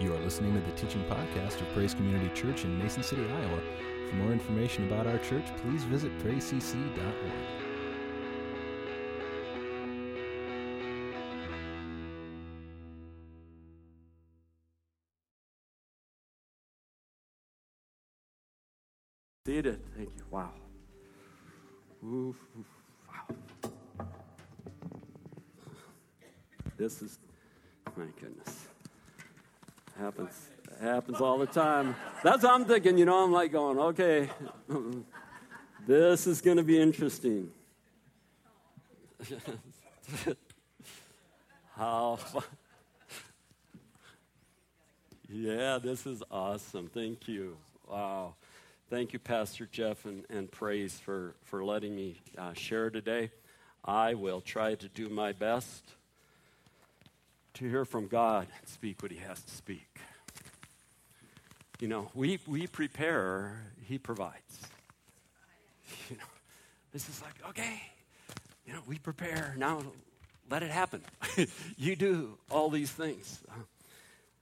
You are listening to the teaching podcast of Praise Community Church in Mason City, Iowa. For more information about our church, please visit praisecc.org. Seated. Thank you. Wow. Oof, oof, wow. This is, my goodness. Happens. Happens all the time. That's what I'm thinking, you know, I'm like going, okay, this is going to be interesting. How Yeah, this is awesome. Thank you. Wow. Thank you, Pastor Jeff and, and Praise, for, for letting me uh, share today. I will try to do my best to hear from God and speak what He has to speak. You know, we, we prepare, He provides. You know, this is like, okay, you know, we prepare, now let it happen. you do all these things.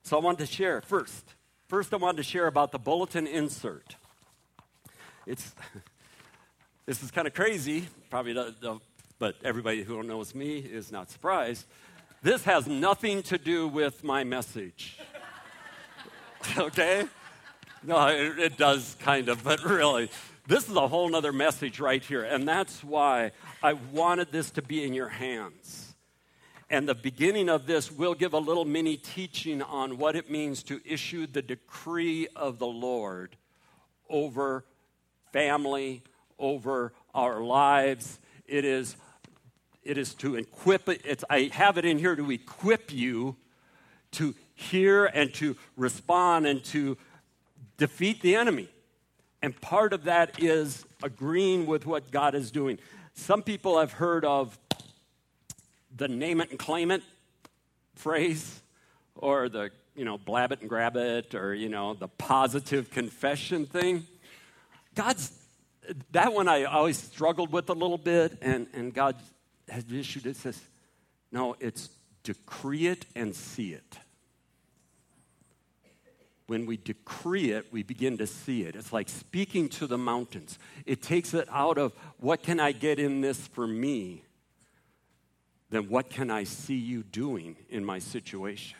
So I wanted to share first. First, I wanted to share about the bulletin insert. It's, this is kind of crazy, probably, but everybody who knows me is not surprised. This has nothing to do with my message. okay? No, it, it, does kind of, but really, this is a whole other message right here. And that's why I wanted this to be in your hands. And the beginning of this will give a little mini teaching on what it means to issue the decree of the Lord over family, over our lives. It is, it is to equip it. It's, I have it in here to equip you to hear and to respond and to defeat the enemy. And part of that is agreeing with what God is doing. Some people have heard of the name it and claim it phrase or the, you know, blab it and grab it or, you know, the positive confession thing. God's, that one I always struggled with a little bit, and, and God has issued it says, no, it's decree it and see it. When we decree it, we begin to see it. It's like speaking to the mountains. It takes it out of what can I get in this for me, then what can I see you doing in my situation?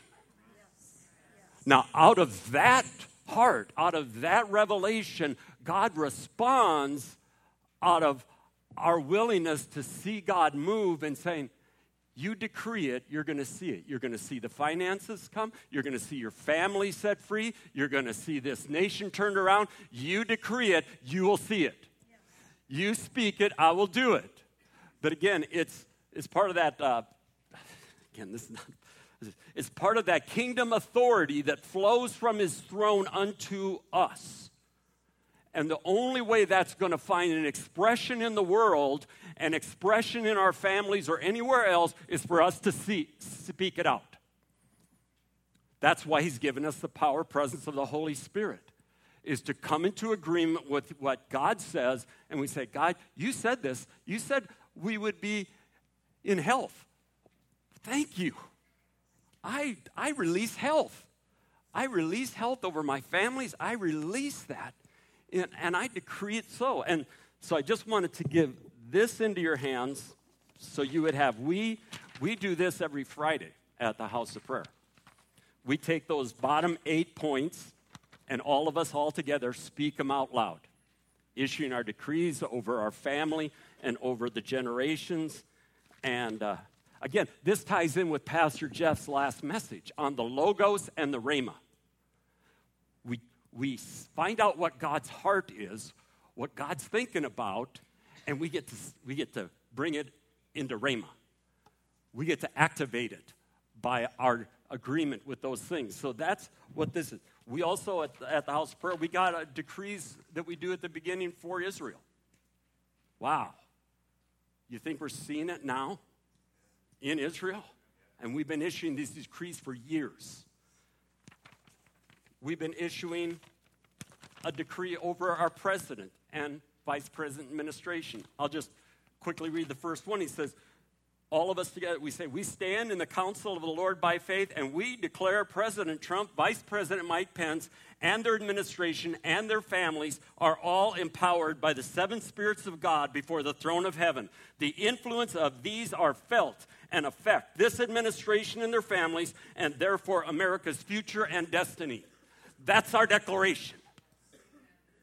Now, out of that heart, out of that revelation, God responds out of our willingness to see God move and saying, you decree it, you're going to see it. You're going to see the finances come. You're going to see your family set free. You're going to see this nation turned around. You decree it, you will see it. Yes. You speak it, I will do it. But again, it's, it's part of that, uh, again, this is not, it's part of that kingdom authority that flows from his throne unto us. And the only way that's going to find an expression in the world, an expression in our families or anywhere else, is for us to see, speak it out. That's why he's given us the power, presence of the Holy Spirit, is to come into agreement with what God says, and we say, God, you said this. You said we would be in health. Thank you. I, I release health. I release health over my families. I release that and, I decree it so. And so I just wanted to give this into your hands so you would have. We, we do this every Friday at the House of Prayer. We take those bottom eight points and all of us all together speak them out loud, issuing our decrees over our family and over the generations. And uh, again, this ties in with Pastor Jeff's last message on the Logos and the Rhema we find out what God's heart is, what God's thinking about, and we get to, we get to bring it into Rhema. We get to activate it by our agreement with those things. So that's what this is. We also, at the, at the House of Prayer, we got uh, decrees that we do at the beginning for Israel. Wow. You think we're seeing it now in Israel? And we've been issuing these decrees for years we've been issuing a decree over our president and vice president administration. I'll just quickly read the first one. He says, all of us together, we say, we stand in the counsel of the Lord by faith, and we declare President Trump, Vice President Mike Pence, and their administration and their families are all empowered by the seven spirits of God before the throne of heaven. The influence of these are felt and affect this administration and their families, and therefore America's future and destiny. That's our declaration.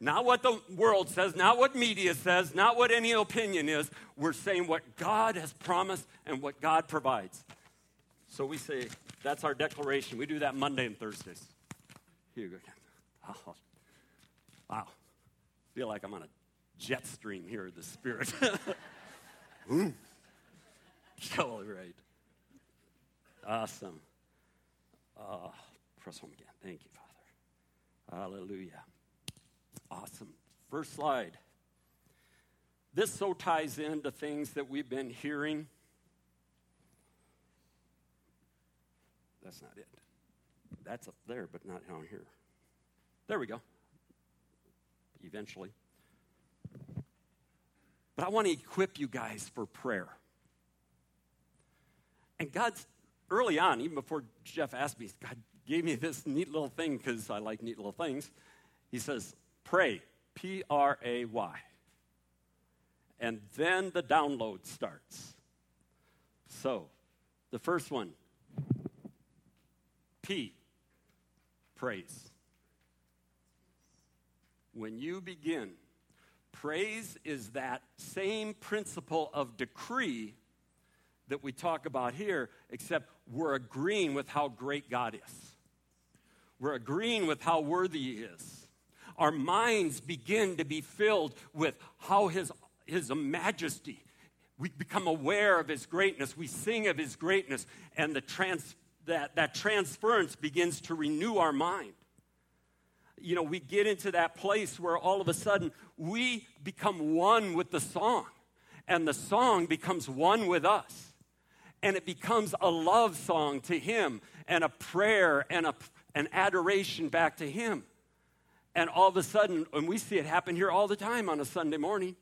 Not what the world says, not what media says, not what any opinion is. We're saying what God has promised and what God provides. So we say, that's our declaration. We do that Monday and Thursdays. Here you go. Oh, wow. feel like I'm on a jet stream here the Spirit. Totally right. Awesome. Oh, press home again. Thank you, Father. Hallelujah. Awesome. First slide. This so ties into things that we've been hearing. That's not it. That's up there, but not down here. There we go. Eventually. But I want to equip you guys for prayer. And God's early on, even before Jeff asked me, God gave me this neat little thing because I like neat little things. He says, Pray, P R A Y. And then the download starts. So, the first one P, praise. When you begin, praise is that same principle of decree that we talk about here, except we're agreeing with how great God is. We're agreeing with how worthy He is our minds begin to be filled with how his, his majesty, we become aware of his greatness, we sing of his greatness, and the trans, that, that transference begins to renew our mind. You know, we get into that place where all of a sudden we become one with the song, and the song becomes one with us. And it becomes a love song to him, and a prayer and a, an adoration back to him. And all of a sudden, and we see it happen here all the time on a Sunday morning.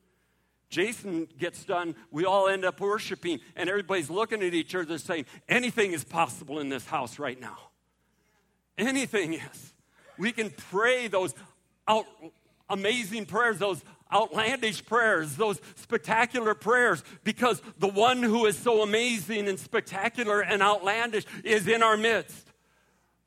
Jason gets done, we all end up worshiping, and everybody's looking at each other saying, Anything is possible in this house right now. Anything is. We can pray those out, amazing prayers, those outlandish prayers, those spectacular prayers, because the one who is so amazing and spectacular and outlandish is in our midst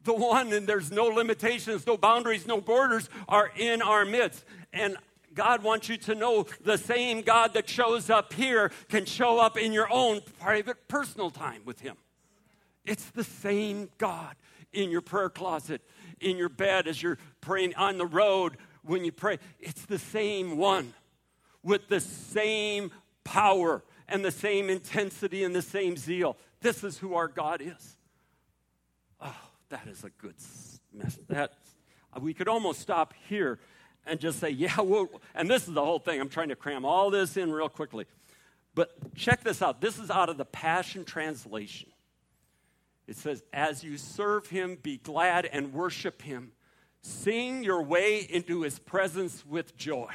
the one, and there's no limitations, no boundaries, no borders, are in our midst. And God wants you to know the same God that shows up here can show up in your own private, personal time with Him. It's the same God in your prayer closet, in your bed, as you're praying on the road when you pray. It's the same one with the same power and the same intensity and the same zeal. This is who our God is. That is a good mess. That uh, we could almost stop here and just say, yeah, well, and this is the whole thing. I'm trying to cram all this in real quickly. But check this out. This is out of the Passion Translation. It says, As you serve him, be glad and worship him. Sing your way into his presence with joy.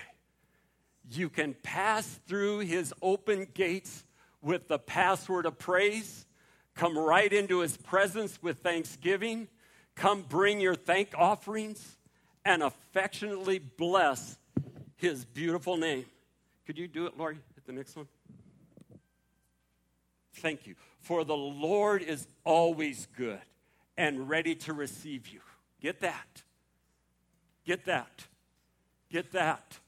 You can pass through his open gates with the password of praise Come right into his presence with thanksgiving. Come bring your thank offerings and affectionately bless his beautiful name. Could you do it, Lori, at the next one? Thank you. For the Lord is always good and ready to receive you. Get that. Get that. Get that.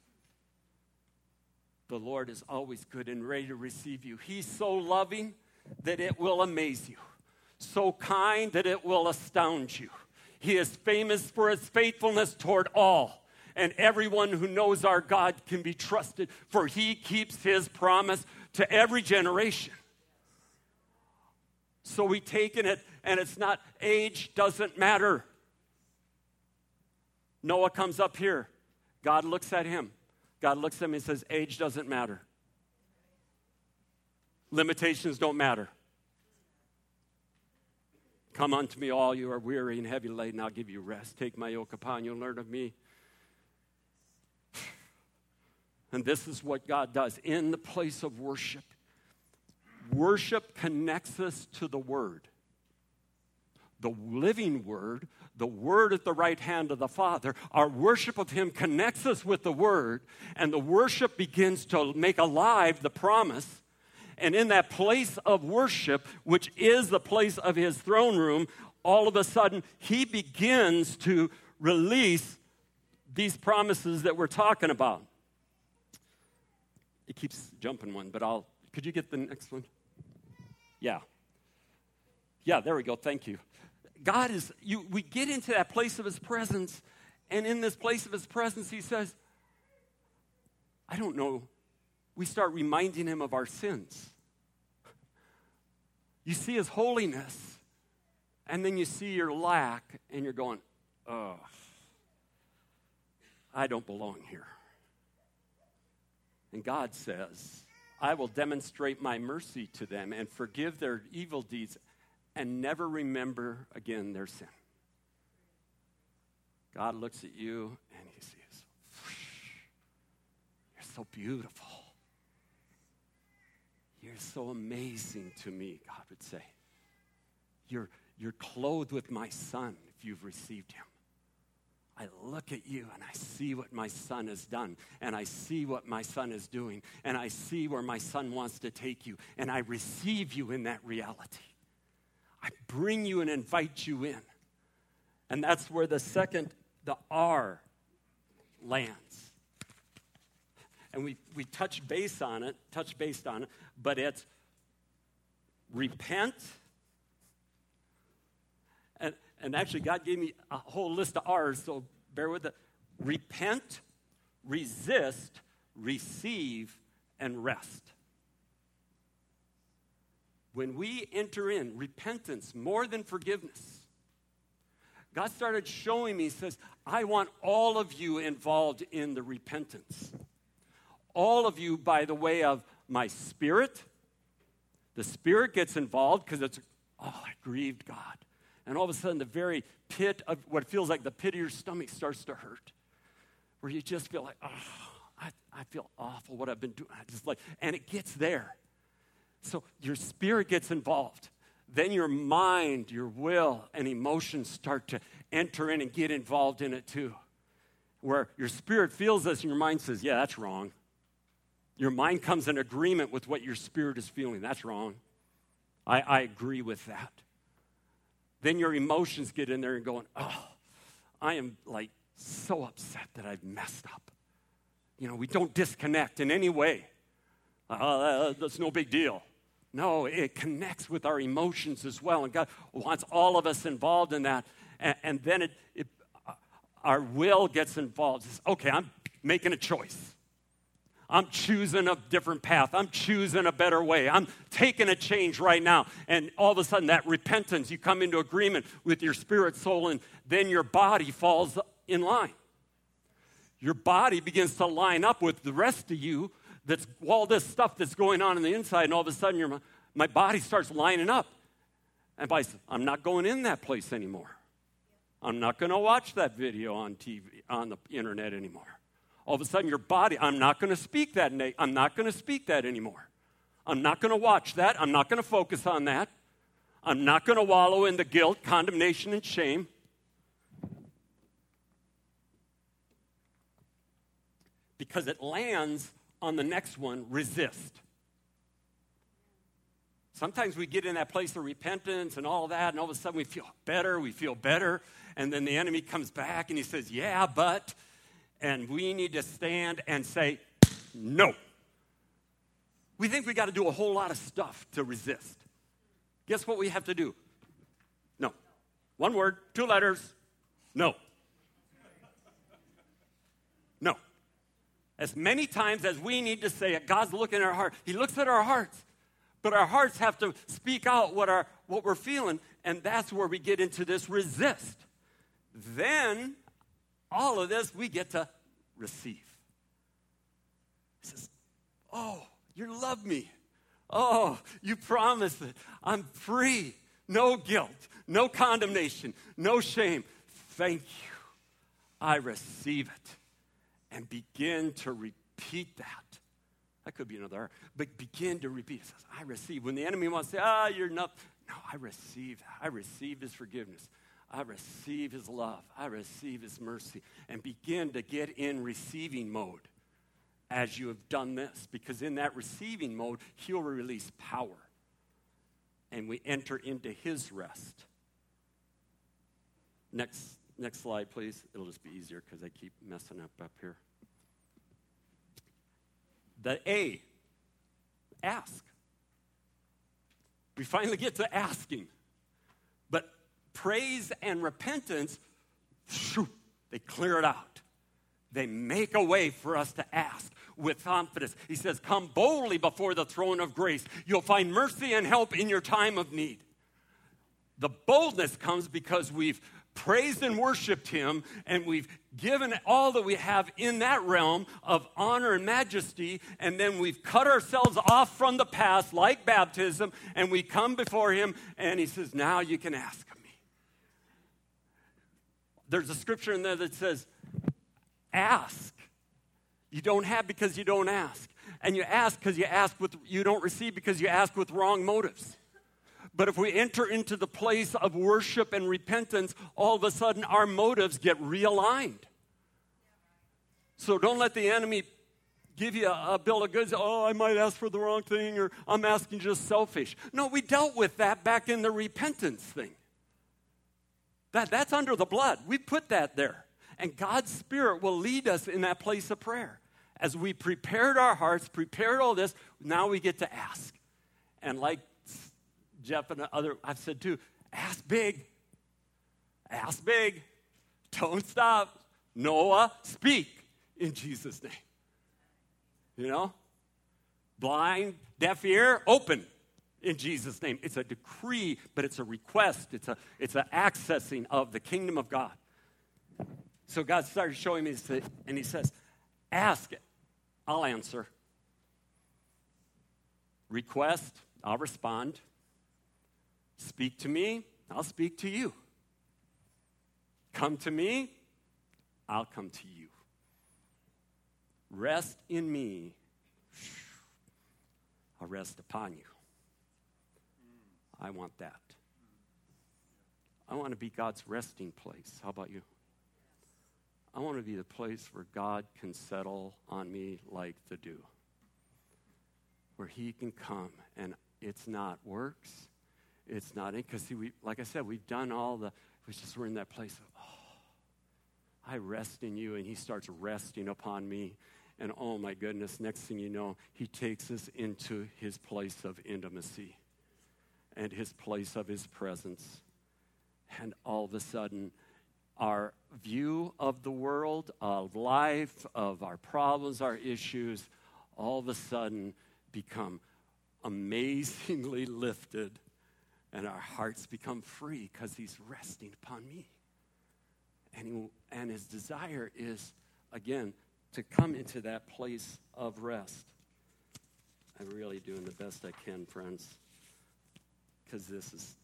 The Lord is always good and ready to receive you. He's so loving that it will amaze you, so kind that it will astound you. He is famous for his faithfulness toward all. And everyone who knows our God can be trusted, for he keeps his promise to every generation. So we take in it, and it's not age doesn't matter. Noah comes up here. God looks at him. God looks at him and says, Age doesn't matter. Limitations don't matter. Come unto me, all you are weary and heavy laden, I'll give you rest. Take my yoke upon you and learn of me. And this is what God does in the place of worship. Worship connects us to the Word. The living Word, the Word at the right hand of the Father. Our worship of Him connects us with the Word, and the worship begins to make alive the promise. And in that place of worship, which is the place of His throne room, all of a sudden He begins to release these promises that we're talking about. It keeps jumping one, but I'll. Could you get the next one? Yeah. Yeah, there we go. Thank you. God is, you, we get into that place of His presence, and in this place of His presence, He says, I don't know. We start reminding Him of our sins. You see His holiness, and then you see your lack, and you're going, oh, I don't belong here. And God says, I will demonstrate my mercy to them and forgive their evil deeds and never remember again their sin. God looks at you and he says, You're so beautiful. You're so amazing to me, God would say. You're, you're clothed with my son if you've received him. I look at you and I see what my son has done, and I see what my son is doing, and I see where my son wants to take you, and I receive you in that reality. I bring you and invite you in. And that's where the second, the R, lands. And we, we touch base on it, touch base on it, but it's repent and actually, God gave me a whole list of R's, so bear with it. Repent, resist, receive, and rest. When we enter in repentance more than forgiveness, God started showing me, He says, I want all of you involved in the repentance. All of you by the way of my spirit. The spirit gets involved because it's, oh, I grieved God. And all of a sudden the very pit of what feels like the pit of your stomach starts to hurt where you just feel like oh i, I feel awful what i've been doing. I just like and it gets there. So your spirit gets involved. Then your mind your will and emotions start to enter in and get involved in it too where your spirit feels this and your mind says yeah that's wrong your mind comes in agreement with what your spirit is feeling that's wrong i, I agree with that then your emotions get in there and going, oh, I am like so upset that I've messed up. You know, we don't disconnect in any way. Uh, that's no big deal. No, it connects with our emotions as well. And God wants all of us involved in that. And, and then it, it, uh, our will gets involved. Says, okay, I'm making a choice. I'm choosing a different path. I'm choosing a better way. I'm taking a change right now. And all of a sudden, that repentance, you come into agreement with your spirit, soul, and then your body falls in line. Your body begins to line up with the rest of you. That's all this stuff that's going on in the inside, and all of a sudden, your, my body starts lining up. And by I'm not going in that place anymore. I'm not going to watch that video on TV, on the internet anymore all of a sudden your body, I'm not going to speak that. I'm not going to speak that anymore. I'm not going to watch that. I'm not going to focus on that. I'm not going to wallow in the guilt, condemnation, and shame. Because it lands on the next one resist. Sometimes we get in that place of repentance and all that, and all of a sudden we feel better, we feel better, and then the enemy comes back and he says, Yeah, but and we need to stand and say, no. We think we got to do a whole lot of stuff to resist. Guess what we have to do? No. One word, two letters, no. No. As many times as we need to say it, God's looking at our heart. He looks at our hearts, but our hearts have to speak out what, our, what we're feeling, and that's where we get into this resist. Then all of this we get to receive. He says, Oh, you love me. Oh, you promised that I'm free. No guilt, no condemnation, no shame. Thank you. I receive it. And begin to repeat that That could be another R. But begin to repeat. It says, I receive. When the enemy wants to say, ah, you're not. No, I receive. I receive his forgiveness. I receive his love. I receive his mercy. And begin to get in receiving mode as you have done this. Because in that receiving mode, he'll release power. And we enter into his rest. Next, next slide, please. It'll just be easier because I keep messing up up here. The A, ask. We finally get to asking. Praise and repentance, shoo, they clear it out. They make a way for us to ask with confidence. He says, Come boldly before the throne of grace. You'll find mercy and help in your time of need. The boldness comes because we've praised and worshiped him, and we've given all that we have in that realm of honor and majesty, and then we've cut ourselves off from the past, like baptism, and we come before him, and he says, Now you can ask. There's a scripture in there that says, Ask. You don't have because you don't ask. And you ask because you ask with you don't receive because you ask with wrong motives. But if we enter into the place of worship and repentance, all of a sudden our motives get realigned. So don't let the enemy give you a, a, bill of goods. Oh, I might ask for the wrong thing, or I'm asking just selfish. No, we dealt with that back in the repentance thing. That, that's under the blood. We put that there. And God's Spirit will lead us in that place of prayer. As we prepared our hearts, prepared all this, now we get to ask. And like Jeff and other, I've said too, ask big. Ask big. Don't stop. Noah, speak in Jesus' name. You know? Blind, deaf ear, open in Jesus' name. It's a decree, but it's a request. It's a it's an accessing of the kingdom of God. So God started showing me this, and He says, "Ask it, I'll answer. Request, I'll respond. Speak to me, I'll speak to you. Come to me, I'll come to you. Rest in me, I'll rest upon you. I want that. I want to be God's resting place. How about you? I want to be the place where God can settle on me like the dew. Where He can come and it's not works, it's not in because see we like i said we've done all the we just we're in that place of oh i rest in you and he starts resting upon me and oh my goodness next thing you know he takes us into his place of intimacy and his place of his presence and all of a sudden our view of the world of life of our problems our issues all of a sudden become amazingly lifted and our hearts become free because he's resting upon me. And, he, and his desire is, again, to come into that place of rest. I'm really doing the best I can, friends, because this is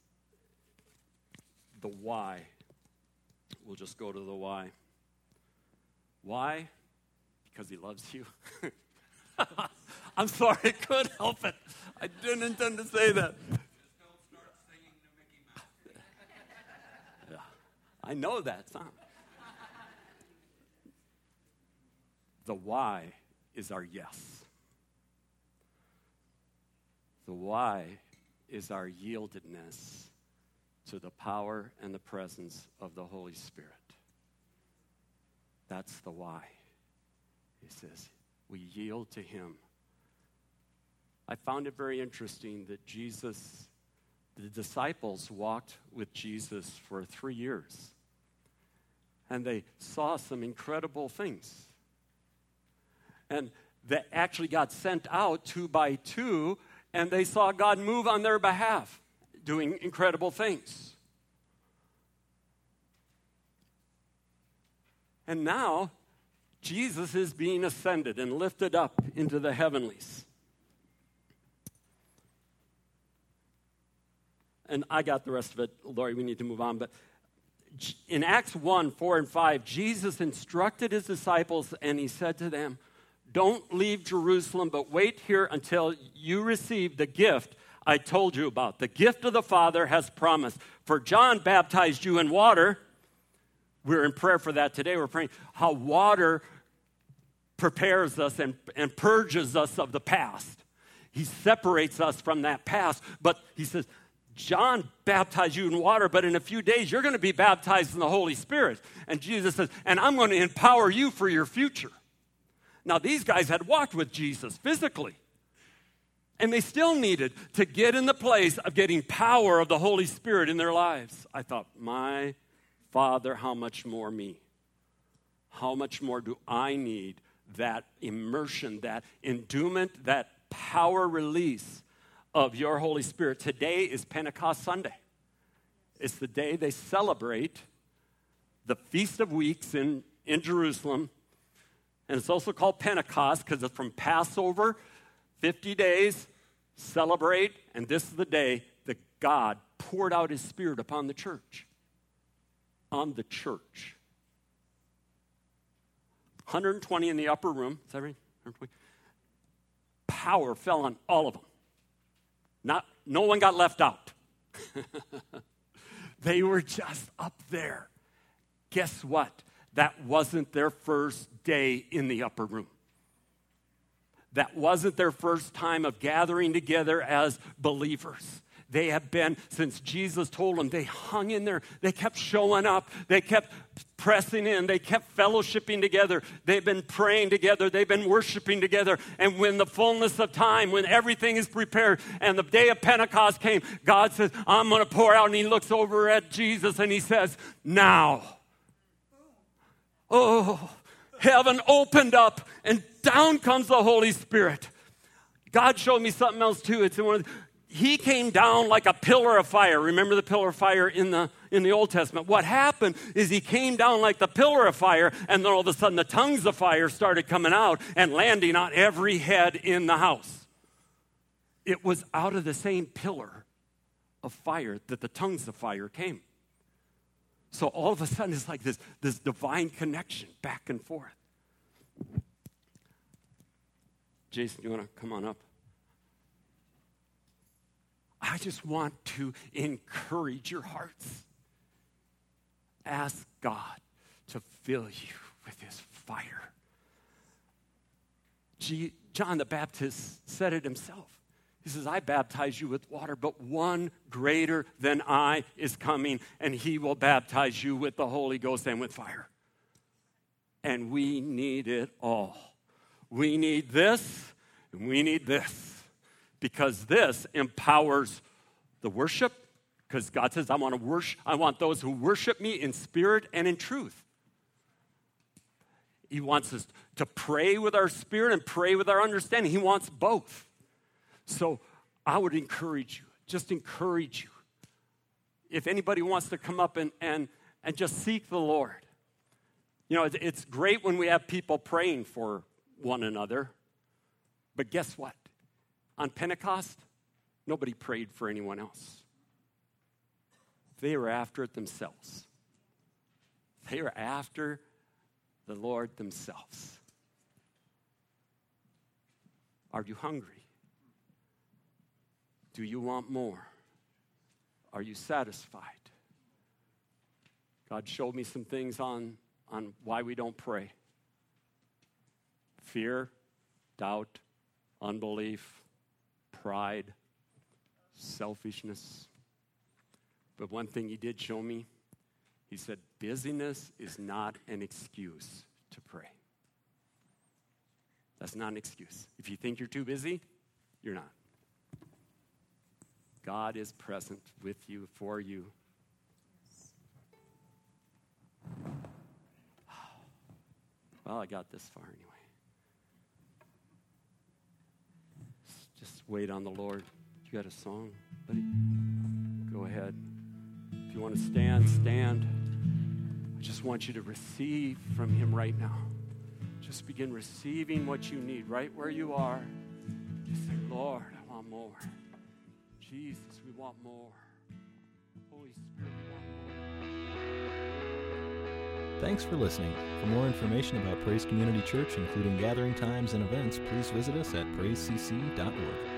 the why. We'll just go to the why. Why? Because he loves you. I'm sorry, I couldn't help it. I didn't intend to say that. I know that song. the why is our yes. The why is our yieldedness to the power and the presence of the Holy Spirit. That's the why. He says, we yield to Him. I found it very interesting that Jesus, the disciples walked with Jesus for three years and they saw some incredible things. And they actually got sent out two by two, and they saw God move on their behalf, doing incredible things. And now, Jesus is being ascended and lifted up into the heavenlies. And I got the rest of it. Lori, we need to move on. But in Acts 1 4 and 5, Jesus instructed his disciples and he said to them, Don't leave Jerusalem, but wait here until you receive the gift I told you about. The gift of the Father has promised. For John baptized you in water. We're in prayer for that today. We're praying how water prepares us and, and purges us of the past. He separates us from that past. But he says, John baptized you in water, but in a few days you're going to be baptized in the Holy Spirit. And Jesus says, and I'm going to empower you for your future. Now, these guys had walked with Jesus physically, and they still needed to get in the place of getting power of the Holy Spirit in their lives. I thought, my Father, how much more me? How much more do I need that immersion, that endowment, that power release of your Holy Spirit. Today is Pentecost Sunday. It's the day they celebrate the Feast of Weeks in, in Jerusalem. And it's also called Pentecost because it's from Passover, 50 days, celebrate, and this is the day that God poured out his Spirit upon the church. On the church. 120 in the upper room. Is that right? Power fell on all of them. Not, no one got left out. they were just up there. Guess what? That wasn't their first day in the upper room. That wasn't their first time of gathering together as believers. They have been, since Jesus told them, they hung in there. They kept showing up. They kept pressing in. They kept fellowshipping together. They've been praying together. They've been worshiping together. And when the fullness of time, when everything is prepared, and the day of Pentecost came, God says, I'm going to pour out. And he looks over at Jesus and he says, Now. Oh, heaven opened up and down comes the Holy Spirit. God showed me something else too. It's in one of the, he came down like a pillar of fire. Remember the pillar of fire in the, in the Old Testament? What happened is he came down like the pillar of fire, and then all of a sudden the tongues of fire started coming out and landing on every head in the house. It was out of the same pillar of fire that the tongues of fire came. So all of a sudden it's like this, this divine connection back and forth. Jason, you want to come on up? I just want to encourage your hearts. Ask God to fill you with his fire. John the Baptist said it himself. He says, I baptize you with water, but one greater than I is coming, and he will baptize you with the Holy Ghost and with fire. And we need it all. We need this, and we need this because this empowers the worship because God says I want to worship I want those who worship me in spirit and in truth. He wants us to pray with our spirit and pray with our understanding. He wants both. So I would encourage you, just encourage you. If anybody wants to come up and, and, and just seek the Lord, you know, it's great when we have people praying for one another, but guess what? On Pentecost, nobody prayed for anyone else. They were after it themselves. They were after the Lord themselves. Are you hungry? Do you want more? Are you satisfied? God showed me some things on, on why we don't pray fear, doubt, unbelief, pride, selfishness. But one thing he did show me, he said, busyness is not an excuse to pray. That's not an excuse. If you think you're too busy, you're not. God is present with you, for you. Well, I got this far anyway. Just wait on the Lord. You got a song, buddy? Go ahead. If you want to stand, stand. I just want you to receive from Him right now. Just begin receiving what you need right where you are. Just say, Lord, I want more. Jesus, we want more. Holy Spirit, we want more. Thanks for listening. For more information about Praise Community Church, including gathering times and events, please visit us at praisecc.org.